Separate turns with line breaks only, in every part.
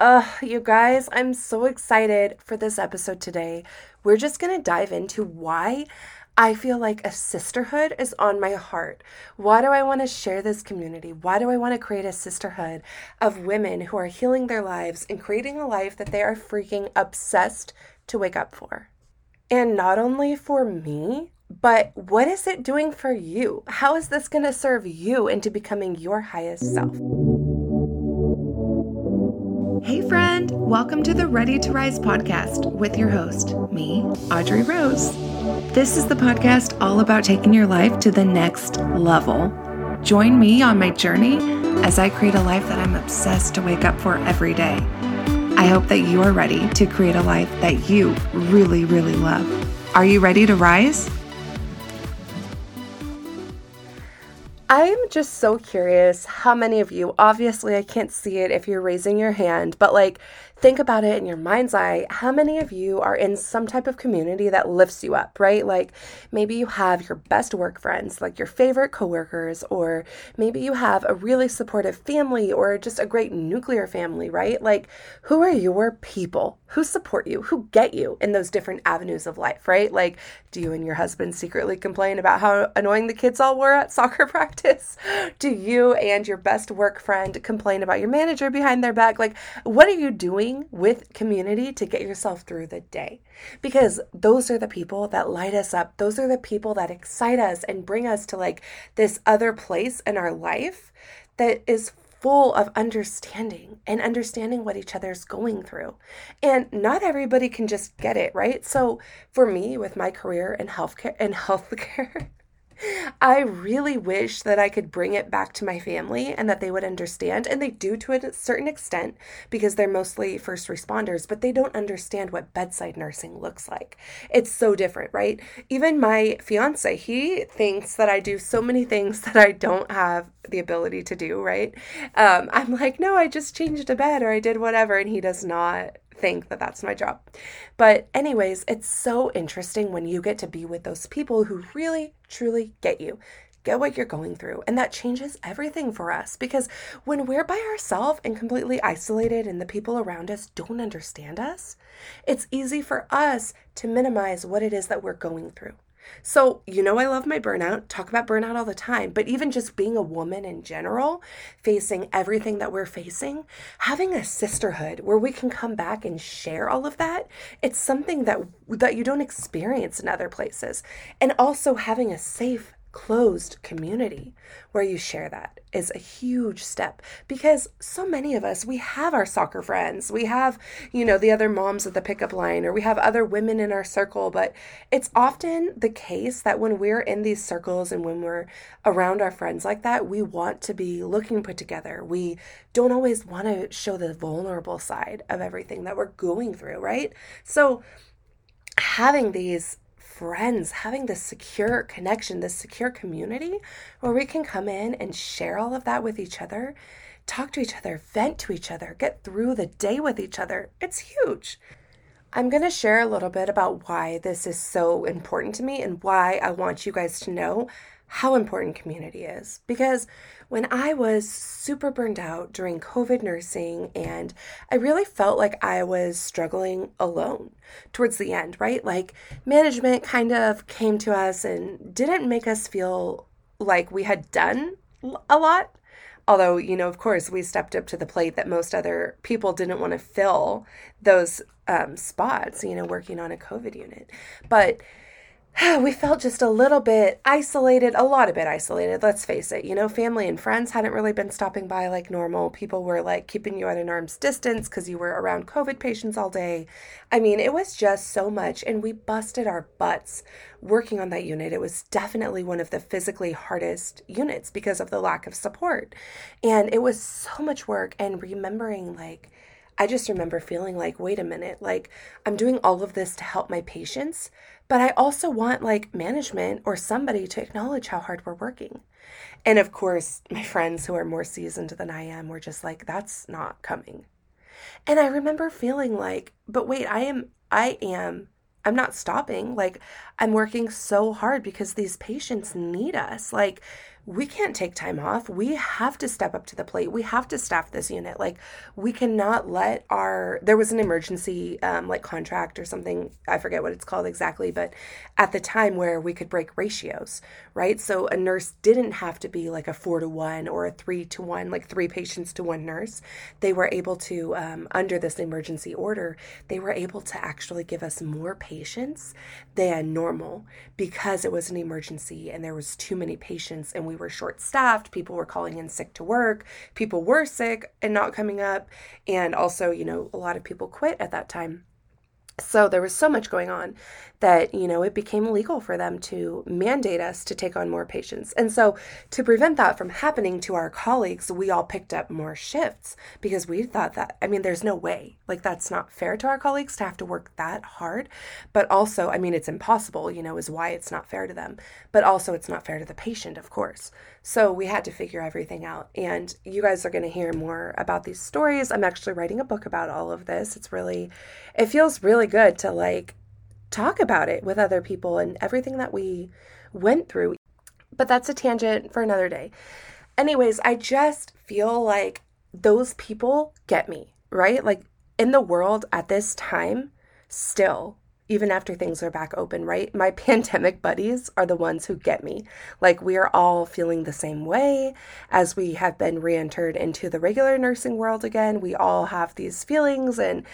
Uh, you guys, I'm so excited for this episode today. We're just going to dive into why I feel like a sisterhood is on my heart. Why do I want to share this community? Why do I want to create a sisterhood of women who are healing their lives and creating a life that they are freaking obsessed to wake up for? And not only for me, but what is it doing for you? How is this going to serve you into becoming your highest self? Hey, friend, welcome to the Ready to Rise podcast with your host, me, Audrey Rose. This is the podcast all about taking your life to the next level. Join me on my journey as I create a life that I'm obsessed to wake up for every day. I hope that you are ready to create a life that you really, really love. Are you ready to rise? I'm just so curious how many of you, obviously, I can't see it if you're raising your hand, but like think about it in your mind's eye. How many of you are in some type of community that lifts you up, right? Like maybe you have your best work friends, like your favorite coworkers, or maybe you have a really supportive family or just a great nuclear family, right? Like who are your people? Who support you? Who get you in those different avenues of life, right? Like do you and your husband secretly complain about how annoying the kids all were at soccer practice? Do you and your best work friend complain about your manager behind their back? Like what are you doing doing with community to get yourself through the day. Because those are the people that light us up. Those are the people that excite us and bring us to like this other place in our life that is full of understanding and understanding what each other's going through. And not everybody can just get it, right? So for me with my career in healthcare in healthcare I really wish that I could bring it back to my family and that they would understand. And they do to a certain extent because they're mostly first responders, but they don't understand what bedside nursing looks like. It's so different, right? Even my fiance, he thinks that I do so many things that I don't have the ability to do, right? Um, I'm like, no, I just changed a bed or I did whatever. And he does not think that that's my job. But, anyways, it's so interesting when you get to be with those people who really, truly get you, get what you're going through. And that changes everything for us because when we're by ourselves and completely isolated and the people around us don't understand us, it's easy for us to minimize what it is that we're going through. So, you know, I love my burnout, talk about burnout all the time, but even just being a woman in general, facing everything that we're facing, having a sisterhood where we can come back and share all of that, it's something that that you don't experience in other places. And also having a safe closed community where you share that is a huge step because so many of us we have our soccer friends. We have you know the other moms at the pickup line or we have other women in our circle but it's often the case that when we're in these circles and when we're around our friends like that we want to be looking put together. We don't always want to show the vulnerable side of everything that we're going through right? So having these friends, having this secure connection, this secure community where we can come in and share all of that with each other, talk to each other, vent to each other, get through the day with each other. It's huge. I'm going to share a little bit about why this is so important to me and why I want you guys to know how important community is. Because when I was super burned out during COVID nursing, and I really felt like I was struggling alone towards the end, right? Like management kind of came to us and didn't make us feel like we had done a lot. Although, you know, of course, we stepped up to the plate that most other people didn't want to fill those um, spots, you know, working on a COVID unit. But we felt just a little bit isolated, a lot of bit isolated, let's face it. You know, family and friends hadn't really been stopping by like normal. People were like keeping you at an arm's distance because you were around COVID patients all day. I mean, it was just so much, and we busted our butts working on that unit. It was definitely one of the physically hardest units because of the lack of support. And it was so much work, and remembering like, I just remember feeling like, wait a minute, like I'm doing all of this to help my patients, but I also want like management or somebody to acknowledge how hard we're working. And of course, my friends who are more seasoned than I am were just like, that's not coming. And I remember feeling like, but wait, I am, I am, I'm not stopping. Like, I'm working so hard because these patients need us. Like, we can't take time off. We have to step up to the plate. We have to staff this unit. Like, we cannot let our, there was an emergency, um, like contract or something. I forget what it's called exactly, but at the time where we could break ratios, right? So a nurse didn't have to be like a four to one or a three to one, like three patients to one nurse. They were able to, um, under this emergency order, they were able to actually give us more patients than normal because it was an emergency and there was too many patients and we were short staffed. People were calling in sick to work. People were sick and not coming up. And also, you know, a lot of people quit at that time. So there was so much going on that, you know, it became legal for them to mandate us to take on more patients. And so to prevent that from happening to our colleagues, we all picked up more shifts because we thought that, I mean, there's no way. Like, that's not fair to our colleagues to have to work that hard. But also, I mean, it's impossible, you know, is why it's not fair to them. But also, it's not fair to the patient, of course. So we had to figure everything out. And you guys are going to hear more about these stories. I'm actually writing a book about all of this. It's really, it feels really good to like talk about it with other people and everything that we went through. But that's a tangent for another day. Anyways, I just feel like those people get me, right? Like in the world at this time, still, even after things are back open, right? My pandemic buddies are the ones who get me. Like, we are all feeling the same way as we have been re entered into the regular nursing world again. We all have these feelings and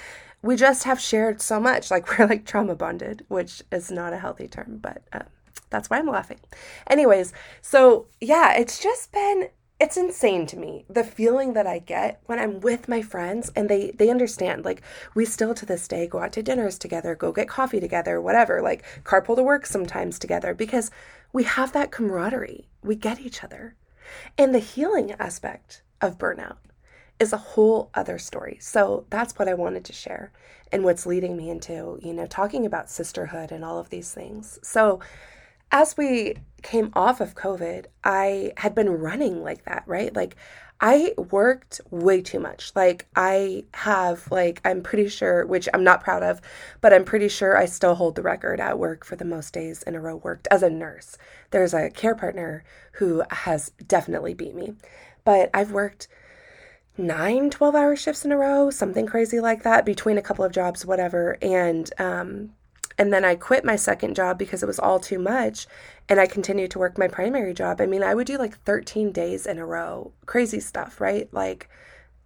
we just have shared so much. Like we're like trauma bonded, which is not a healthy term, but uh, that's why I'm laughing. Anyways, so yeah, it's just been it's insane to me the feeling that I get when I'm with my friends and they they understand like we still to this day go out to dinners together, go get coffee together, whatever, like carpool to work sometimes together because we have that camaraderie. We get each other. And the healing aspect of burnout is a whole other story. So that's what I wanted to share and what's leading me into, you know, talking about sisterhood and all of these things. So as we came off of COVID, I had been running like that, right? Like I worked way too much. Like I have like I'm pretty sure which I'm not proud of, but I'm pretty sure I still hold the record at work for the most days in a row worked as a nurse. There's a care partner who has definitely beat me. But I've worked nine 12 hour shifts in a row, something crazy like that, between a couple of jobs, whatever. And, um, and then I quit my second job because it was all too much. And I continued to work my primary job. I mean, I would do like 13 days in a row. Crazy stuff, right? Like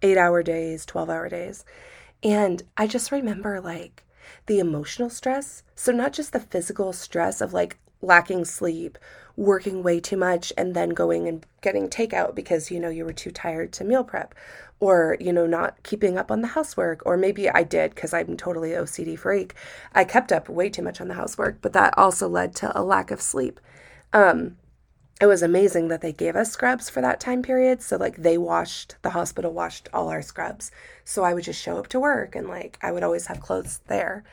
eight hour days, 12 hour days. And I just remember like the emotional stress. So, not just the physical stress of like lacking sleep working way too much and then going and getting takeout because you know you were too tired to meal prep or you know not keeping up on the housework or maybe I did cuz I'm totally OCD freak. I kept up way too much on the housework, but that also led to a lack of sleep. Um it was amazing that they gave us scrubs for that time period. So, like, they washed, the hospital washed all our scrubs. So, I would just show up to work and, like, I would always have clothes there.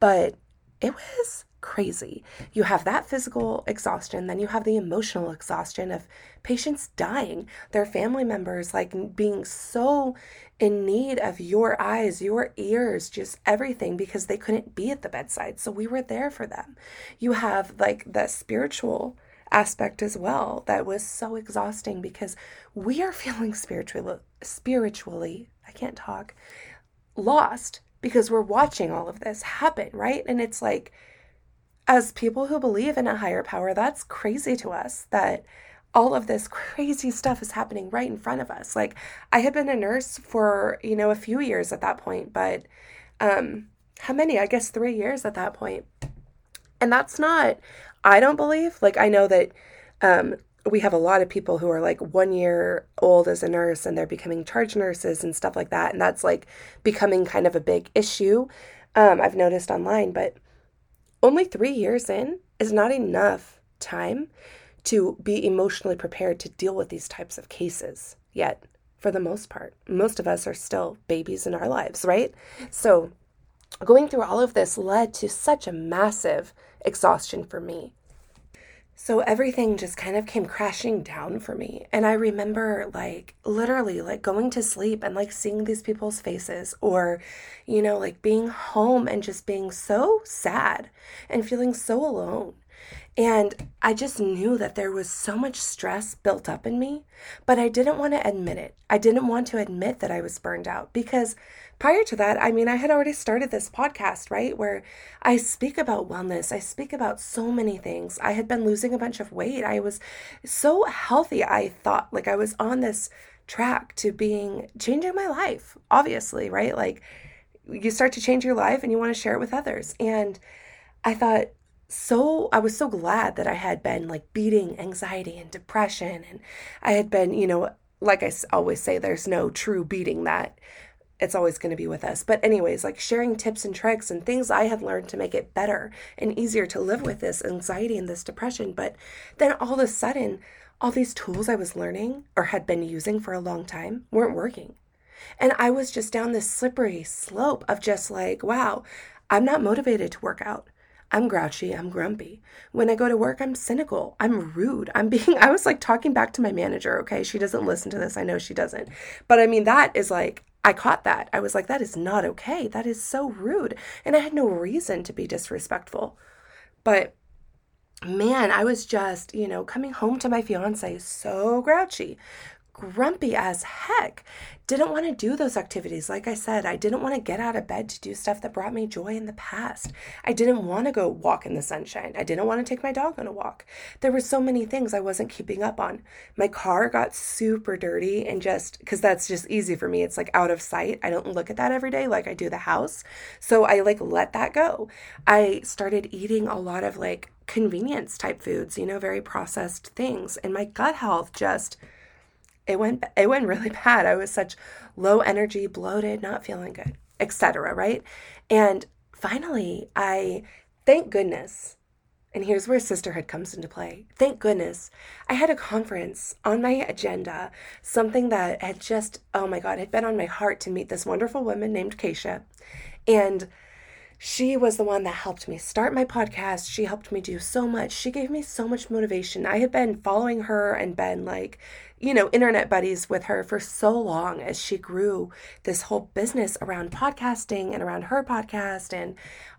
But it was crazy. You have that physical exhaustion, then you have the emotional exhaustion of patients dying, their family members like being so in need of your eyes, your ears, just everything because they couldn't be at the bedside. So we were there for them. You have like the spiritual aspect as well that was so exhausting because we are feeling spiritually spiritually, I can't talk, lost because we're watching all of this happen, right? And it's like as people who believe in a higher power, that's crazy to us that all of this crazy stuff is happening right in front of us. Like I had been a nurse for, you know, a few years at that point, but um how many? I guess 3 years at that point. And that's not I don't believe, like I know that um we have a lot of people who are like one year old as a nurse and they're becoming charge nurses and stuff like that. And that's like becoming kind of a big issue. Um, I've noticed online, but only three years in is not enough time to be emotionally prepared to deal with these types of cases yet, for the most part. Most of us are still babies in our lives, right? So, going through all of this led to such a massive exhaustion for me. So everything just kind of came crashing down for me. And I remember like literally like going to sleep and like seeing these people's faces or, you know, like being home and just being so sad and feeling so alone And I just knew that there was so much stress built up in me, but I didn't want to admit it. I didn't want to admit that I was burned out because prior to that, I mean, I had already started this podcast, right? Where I speak about wellness, I speak about so many things. I had been losing a bunch of weight. I was so healthy. I thought like I was on this track to being changing my life, obviously, right? Like you start to change your life and you want to share it with others. And I thought, so I was so glad that I had been like beating anxiety and depression and I had been, you know, like I always say there's no true beating that. It's always going to be with us. But anyways, like sharing tips and tricks and things I had learned to make it better and easier to live with this anxiety and this depression, but then all of a sudden all these tools I was learning or had been using for a long time weren't working. And I was just down this slippery slope of just like, wow, I'm not motivated to work out. I'm grouchy, I'm grumpy. When I go to work, I'm cynical, I'm rude. I'm being, I was like talking back to my manager, okay? She doesn't listen to this. I know she doesn't. But I mean, that is like, I caught that. I was like, that is not okay. That is so rude. And I had no reason to be disrespectful. But man, I was just, you know, coming home to my fiance so grouchy, grumpy as heck. Didn't want to do those activities. Like I said, I didn't want to get out of bed to do stuff that brought me joy in the past. I didn't want to go walk in the sunshine. I didn't want to take my dog on a walk. There were so many things I wasn't keeping up on. My car got super dirty and just because that's just easy for me. It's like out of sight. I don't look at that every day like I do the house. So I like let that go. I started eating a lot of like convenience type foods, you know, very processed things. And my gut health just it went it went really bad. I was such low energy, bloated, not feeling good, etc., right? And finally, I thank goodness. And here's where sisterhood comes into play. Thank goodness. I had a conference on my agenda, something that had just, oh my God, had been on my heart to meet this wonderful woman named Keisha. And she was the one that helped me start my podcast. She helped me do so much. She gave me so much motivation. I had been following her and been like, you know, internet buddies with her for so long as she grew this whole business around podcasting and around her podcast and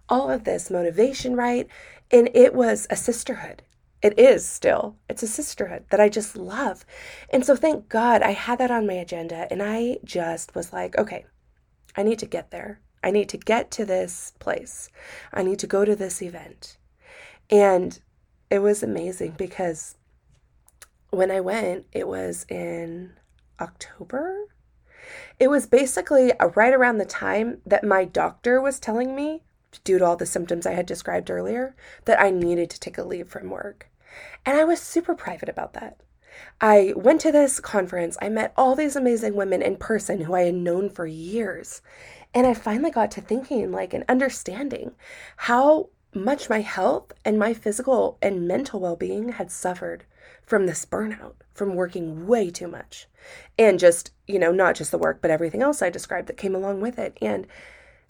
all of this motivation, right? And it was a sisterhood. It is still. It's a sisterhood that I just love. And so thank God I had that on my agenda and I just was like, okay, I need to get there. I need to get to this place. I need to go to this event. And it was amazing because when I went, it was in October. It was basically uh, right around the time that my doctor was telling me, due to all the symptoms I had described earlier, that I needed to take a leave from work. And I was super private about that. I went to this conference. I met all these amazing women in person who I had known for years. And I finally got to thinking, like, and understanding how much my health and my physical and mental well being had suffered from this burnout, from working way too much. And just, you know, not just the work, but everything else I described that came along with it. And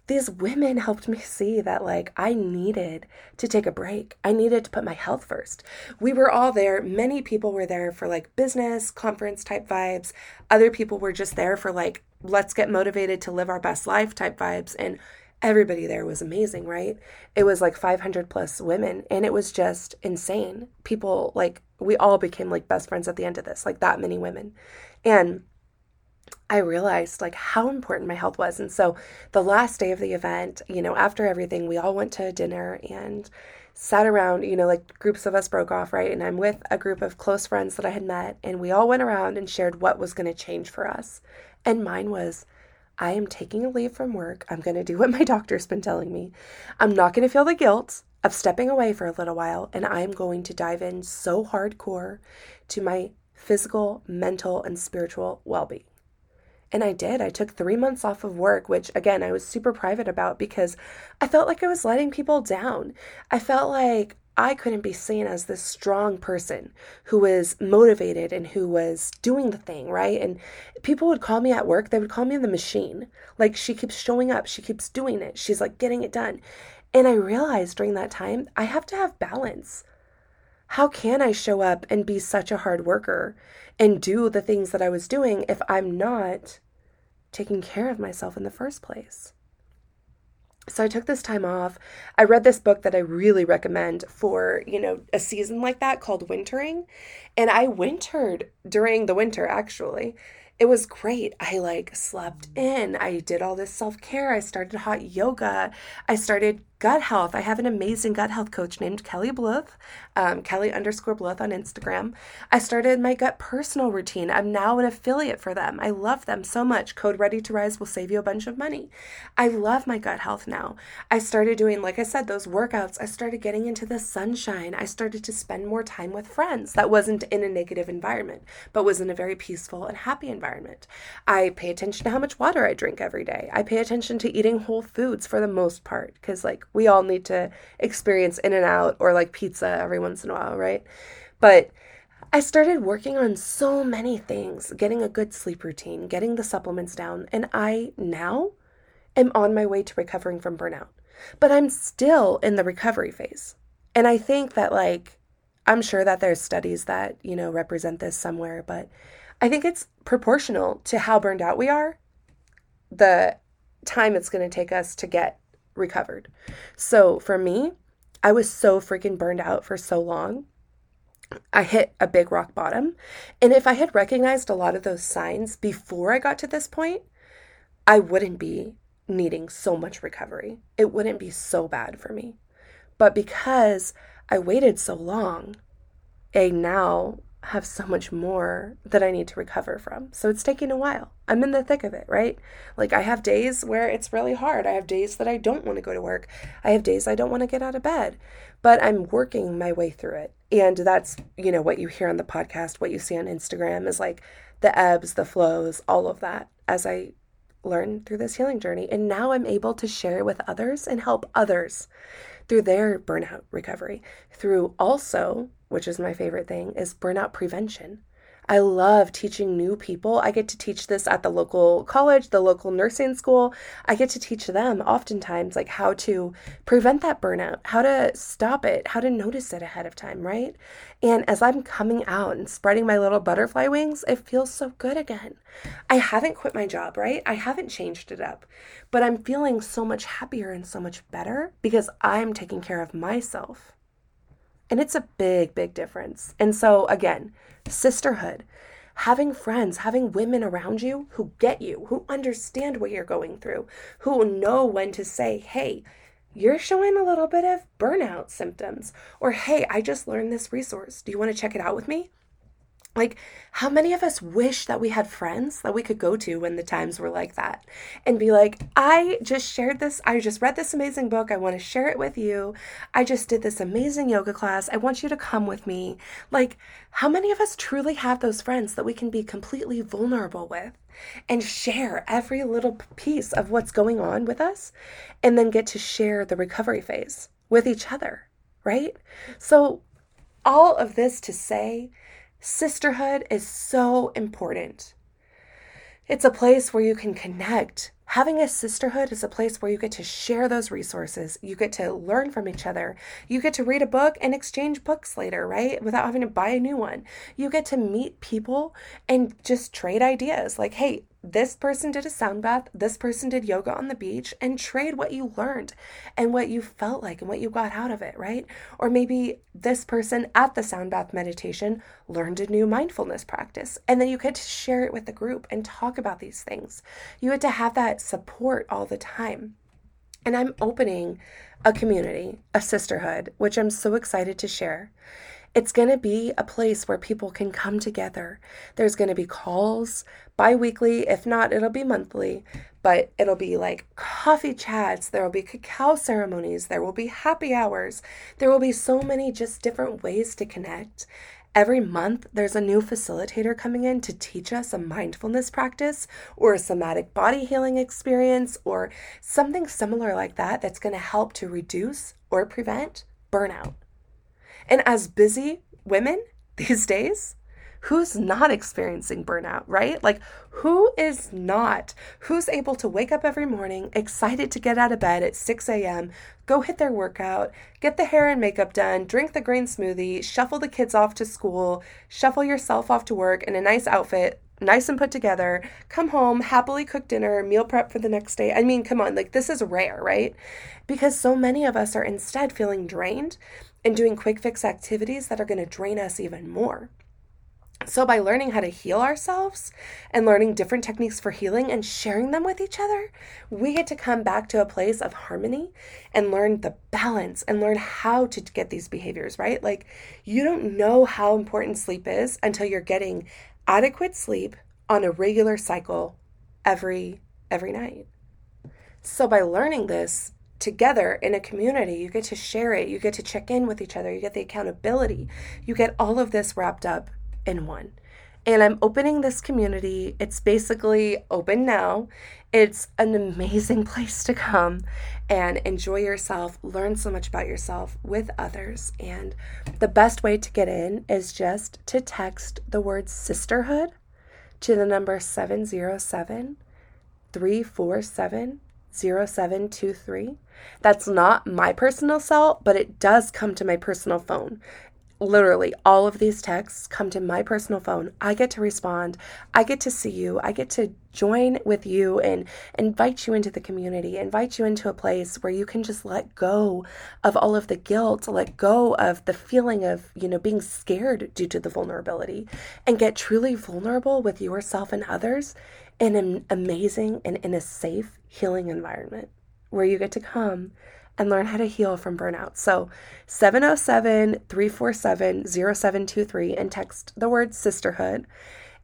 these women helped me see that like I needed to take a break. I needed to put my health first. We were all there. Many people were there for like business, conference type vibes. Other people were just there for like let's get motivated to live our best life type vibes and everybody there was amazing, right? It was like 500 plus women and it was just insane. People like we all became like best friends at the end of this, like that many women. And I realized like how important my health was. And so the last day of the event, you know, after everything, we all went to dinner and sat around, you know, like groups of us broke off, right? And I'm with a group of close friends that I had met, and we all went around and shared what was going to change for us. And mine was I am taking a leave from work. I'm going to do what my doctor's been telling me. I'm not going to feel the guilt of stepping away for a little while, and I'm going to dive in so hardcore to my physical, mental, and spiritual well being. And I did. I took three months off of work, which again, I was super private about because I felt like I was letting people down. I felt like I couldn't be seen as this strong person who was motivated and who was doing the thing, right? And people would call me at work, they would call me the machine. Like, she keeps showing up, she keeps doing it, she's like getting it done. And I realized during that time, I have to have balance. How can I show up and be such a hard worker and do the things that I was doing if I'm not taking care of myself in the first place. So I took this time off. I read this book that I really recommend for, you know, a season like that called Wintering. And I wintered during the winter actually it was great. I like slept in. I did all this self care. I started hot yoga. I started gut health. I have an amazing gut health coach named Kelly Bluth, um, Kelly underscore Bluth on Instagram. I started my gut personal routine. I'm now an affiliate for them. I love them so much. Code Ready to Rise will save you a bunch of money. I love my gut health now. I started doing, like I said, those workouts. I started getting into the sunshine. I started to spend more time with friends that wasn't in a negative environment, but was in a very peaceful and happy environment. I pay attention to how much water I drink every day. I pay attention to eating whole foods for the most part because, like, we all need to experience in and out or like pizza every once in a while, right? But I started working on so many things, getting a good sleep routine, getting the supplements down, and I now am on my way to recovering from burnout. But I'm still in the recovery phase. And I think that like I'm sure that there's studies that, you know, represent this somewhere, but I think it's proportional to how burned out we are, the time it's going to take us to get recovered. So for me, I was so freaking burned out for so long. I hit a big rock bottom. And if I had recognized a lot of those signs before I got to this point, I wouldn't be needing so much recovery. It wouldn't be so bad for me. But because I waited so long, I now have so much more that I need to recover from. So it's taking a while. I'm in the thick of it, right? Like I have days where it's really hard. I have days that I don't want to go to work. I have days I don't want to get out of bed. But I'm working my way through it. And that's, you know, what you hear on the podcast, what you see on Instagram is like the ebbs, the flows, all of that as I learn through this healing journey. And now I'm able to share it with others and help others through their burnout recovery, through also which is my favorite thing, is burnout prevention. I love teaching new people. I get to teach this at the local college, the local nursing school. I get to teach them oftentimes like how to prevent that burnout, how to stop it, how to notice it ahead of time, right? And as I'm coming out and spreading my little butterfly wings, it feels so good again. I haven't quit my job, right? I haven't changed it up, but I'm feeling so much happier and so much better because I'm taking care of myself. And it's a big, big difference. And so, again, sisterhood, having friends, having women around you who get you, who understand what you're going through, who know when to say, hey, you're showing a little bit of burnout symptoms. Or, hey, I just learned this resource. Do you want to check it out with me? Like, how many of us wish that we had friends that we could go to when the times were like that and be like, I just shared this, I just read this amazing book, I want to share it with you. I just did this amazing yoga class, I want you to come with me. Like, how many of us truly have those friends that we can be completely vulnerable with and share every little piece of what's going on with us and then get to share the recovery phase with each other, right? So, all of this to say, Sisterhood is so important. It's a place where you can connect. Having a sisterhood is a place where you get to share those resources. You get to learn from each other. You get to read a book and exchange books later, right? Without having to buy a new one. You get to meet people and just trade ideas. Like, hey, this person did a sound bath, this person did yoga on the beach, and trade what you learned and what you felt like and what you got out of it, right? Or maybe this person at the sound bath meditation learned a new mindfulness practice, and then you get to share it with the group and talk about these things. You get to have that support all the time. And I'm opening a community, a sisterhood, which I'm so excited to share. It's going to be a place where people can come together. There's going to be calls bi weekly. If not, it'll be monthly, but it'll be like coffee chats. There will be cacao ceremonies. There will be happy hours. There will be so many just different ways to connect. Every month, there's a new facilitator coming in to teach us a mindfulness practice or a somatic body healing experience or something similar like that that's going to help to reduce or prevent burnout. And as busy women these days, who's not experiencing burnout, right? Like, who is not? Who's able to wake up every morning excited to get out of bed at 6 a.m., go hit their workout, get the hair and makeup done, drink the green smoothie, shuffle the kids off to school, shuffle yourself off to work in a nice outfit, nice and put together, come home, happily cook dinner, meal prep for the next day. I mean, come on, like this is rare, right? Because so many of us are instead feeling drained and doing quick fix activities that are going to drain us even more. So, by learning how to heal ourselves and learning different techniques for healing and sharing them with each other, we get to come back to a place of harmony and learn the balance and learn how to get these behaviors, right? Like, you don't know how important sleep is until you're getting adequate sleep on a regular cycle every every night. So by learning this together in a community, you get to share it, you get to check in with each other, you get the accountability. You get all of this wrapped up in one. And I'm opening this community. It's basically open now. It's an amazing place to come and enjoy yourself, learn so much about yourself with others. And the best way to get in is just to text the word sisterhood to the number 707 347 0723. That's not my personal cell, but it does come to my personal phone literally all of these texts come to my personal phone. I get to respond. I get to see you. I get to join with you and invite you into the community, invite you into a place where you can just let go of all of the guilt, let go of the feeling of, you know, being scared due to the vulnerability and get truly vulnerable with yourself and others in an amazing and in a safe healing environment where you get to come and learn how to heal from burnout. So 707 347 0723 and text the word sisterhood.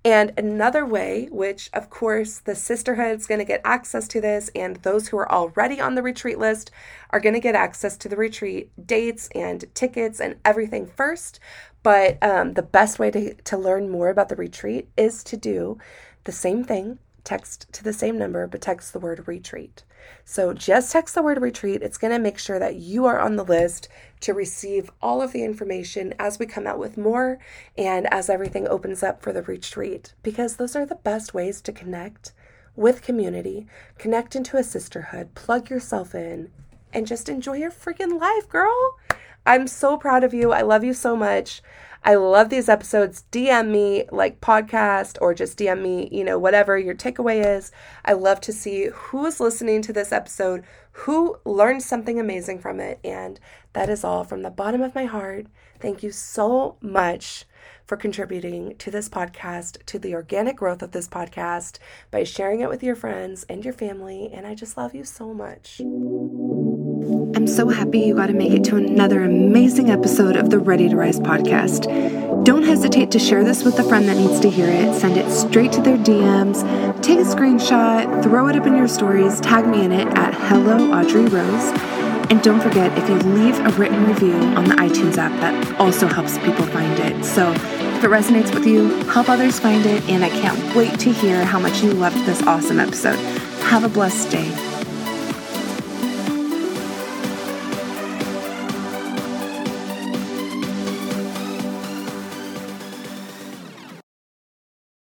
And another way, which of course the sisterhood is going to get access to this, and those who are already on the retreat list are going to get access to the retreat dates and tickets and everything first. But um, the best way to, to learn more about the retreat is to do the same thing text to the same number, but text the word retreat. So just text the word retreat. It's going to make sure that you are on the list to receive all of the information as we come out with more and as everything opens up for the retreat, because those are the best ways to connect with community, connect into a sisterhood, plug yourself in, and just enjoy your freaking life, girl. I'm so proud of you. I love you so much. I love these episodes. DM me like podcast or just DM me, you know, whatever your takeaway is. I love to see who's listening to this episode, who learned something amazing from it. And that is all from the bottom of my heart. Thank you so much for contributing to this podcast, to the organic growth of this podcast by sharing it with your friends and your family. And I just love you so much.
I'm so happy you got to make it to another amazing episode of the Ready to Rise podcast. Don't hesitate to share this with a friend that needs to hear it. Send it straight to their DMs, take a screenshot, throw it up in your stories, tag me in it at Hello Audrey Rose. And don't forget, if you leave a written review on the iTunes app, that also helps people find it. So if it resonates with you, help others find it. And I can't wait to hear how much you loved this awesome episode. Have a blessed day.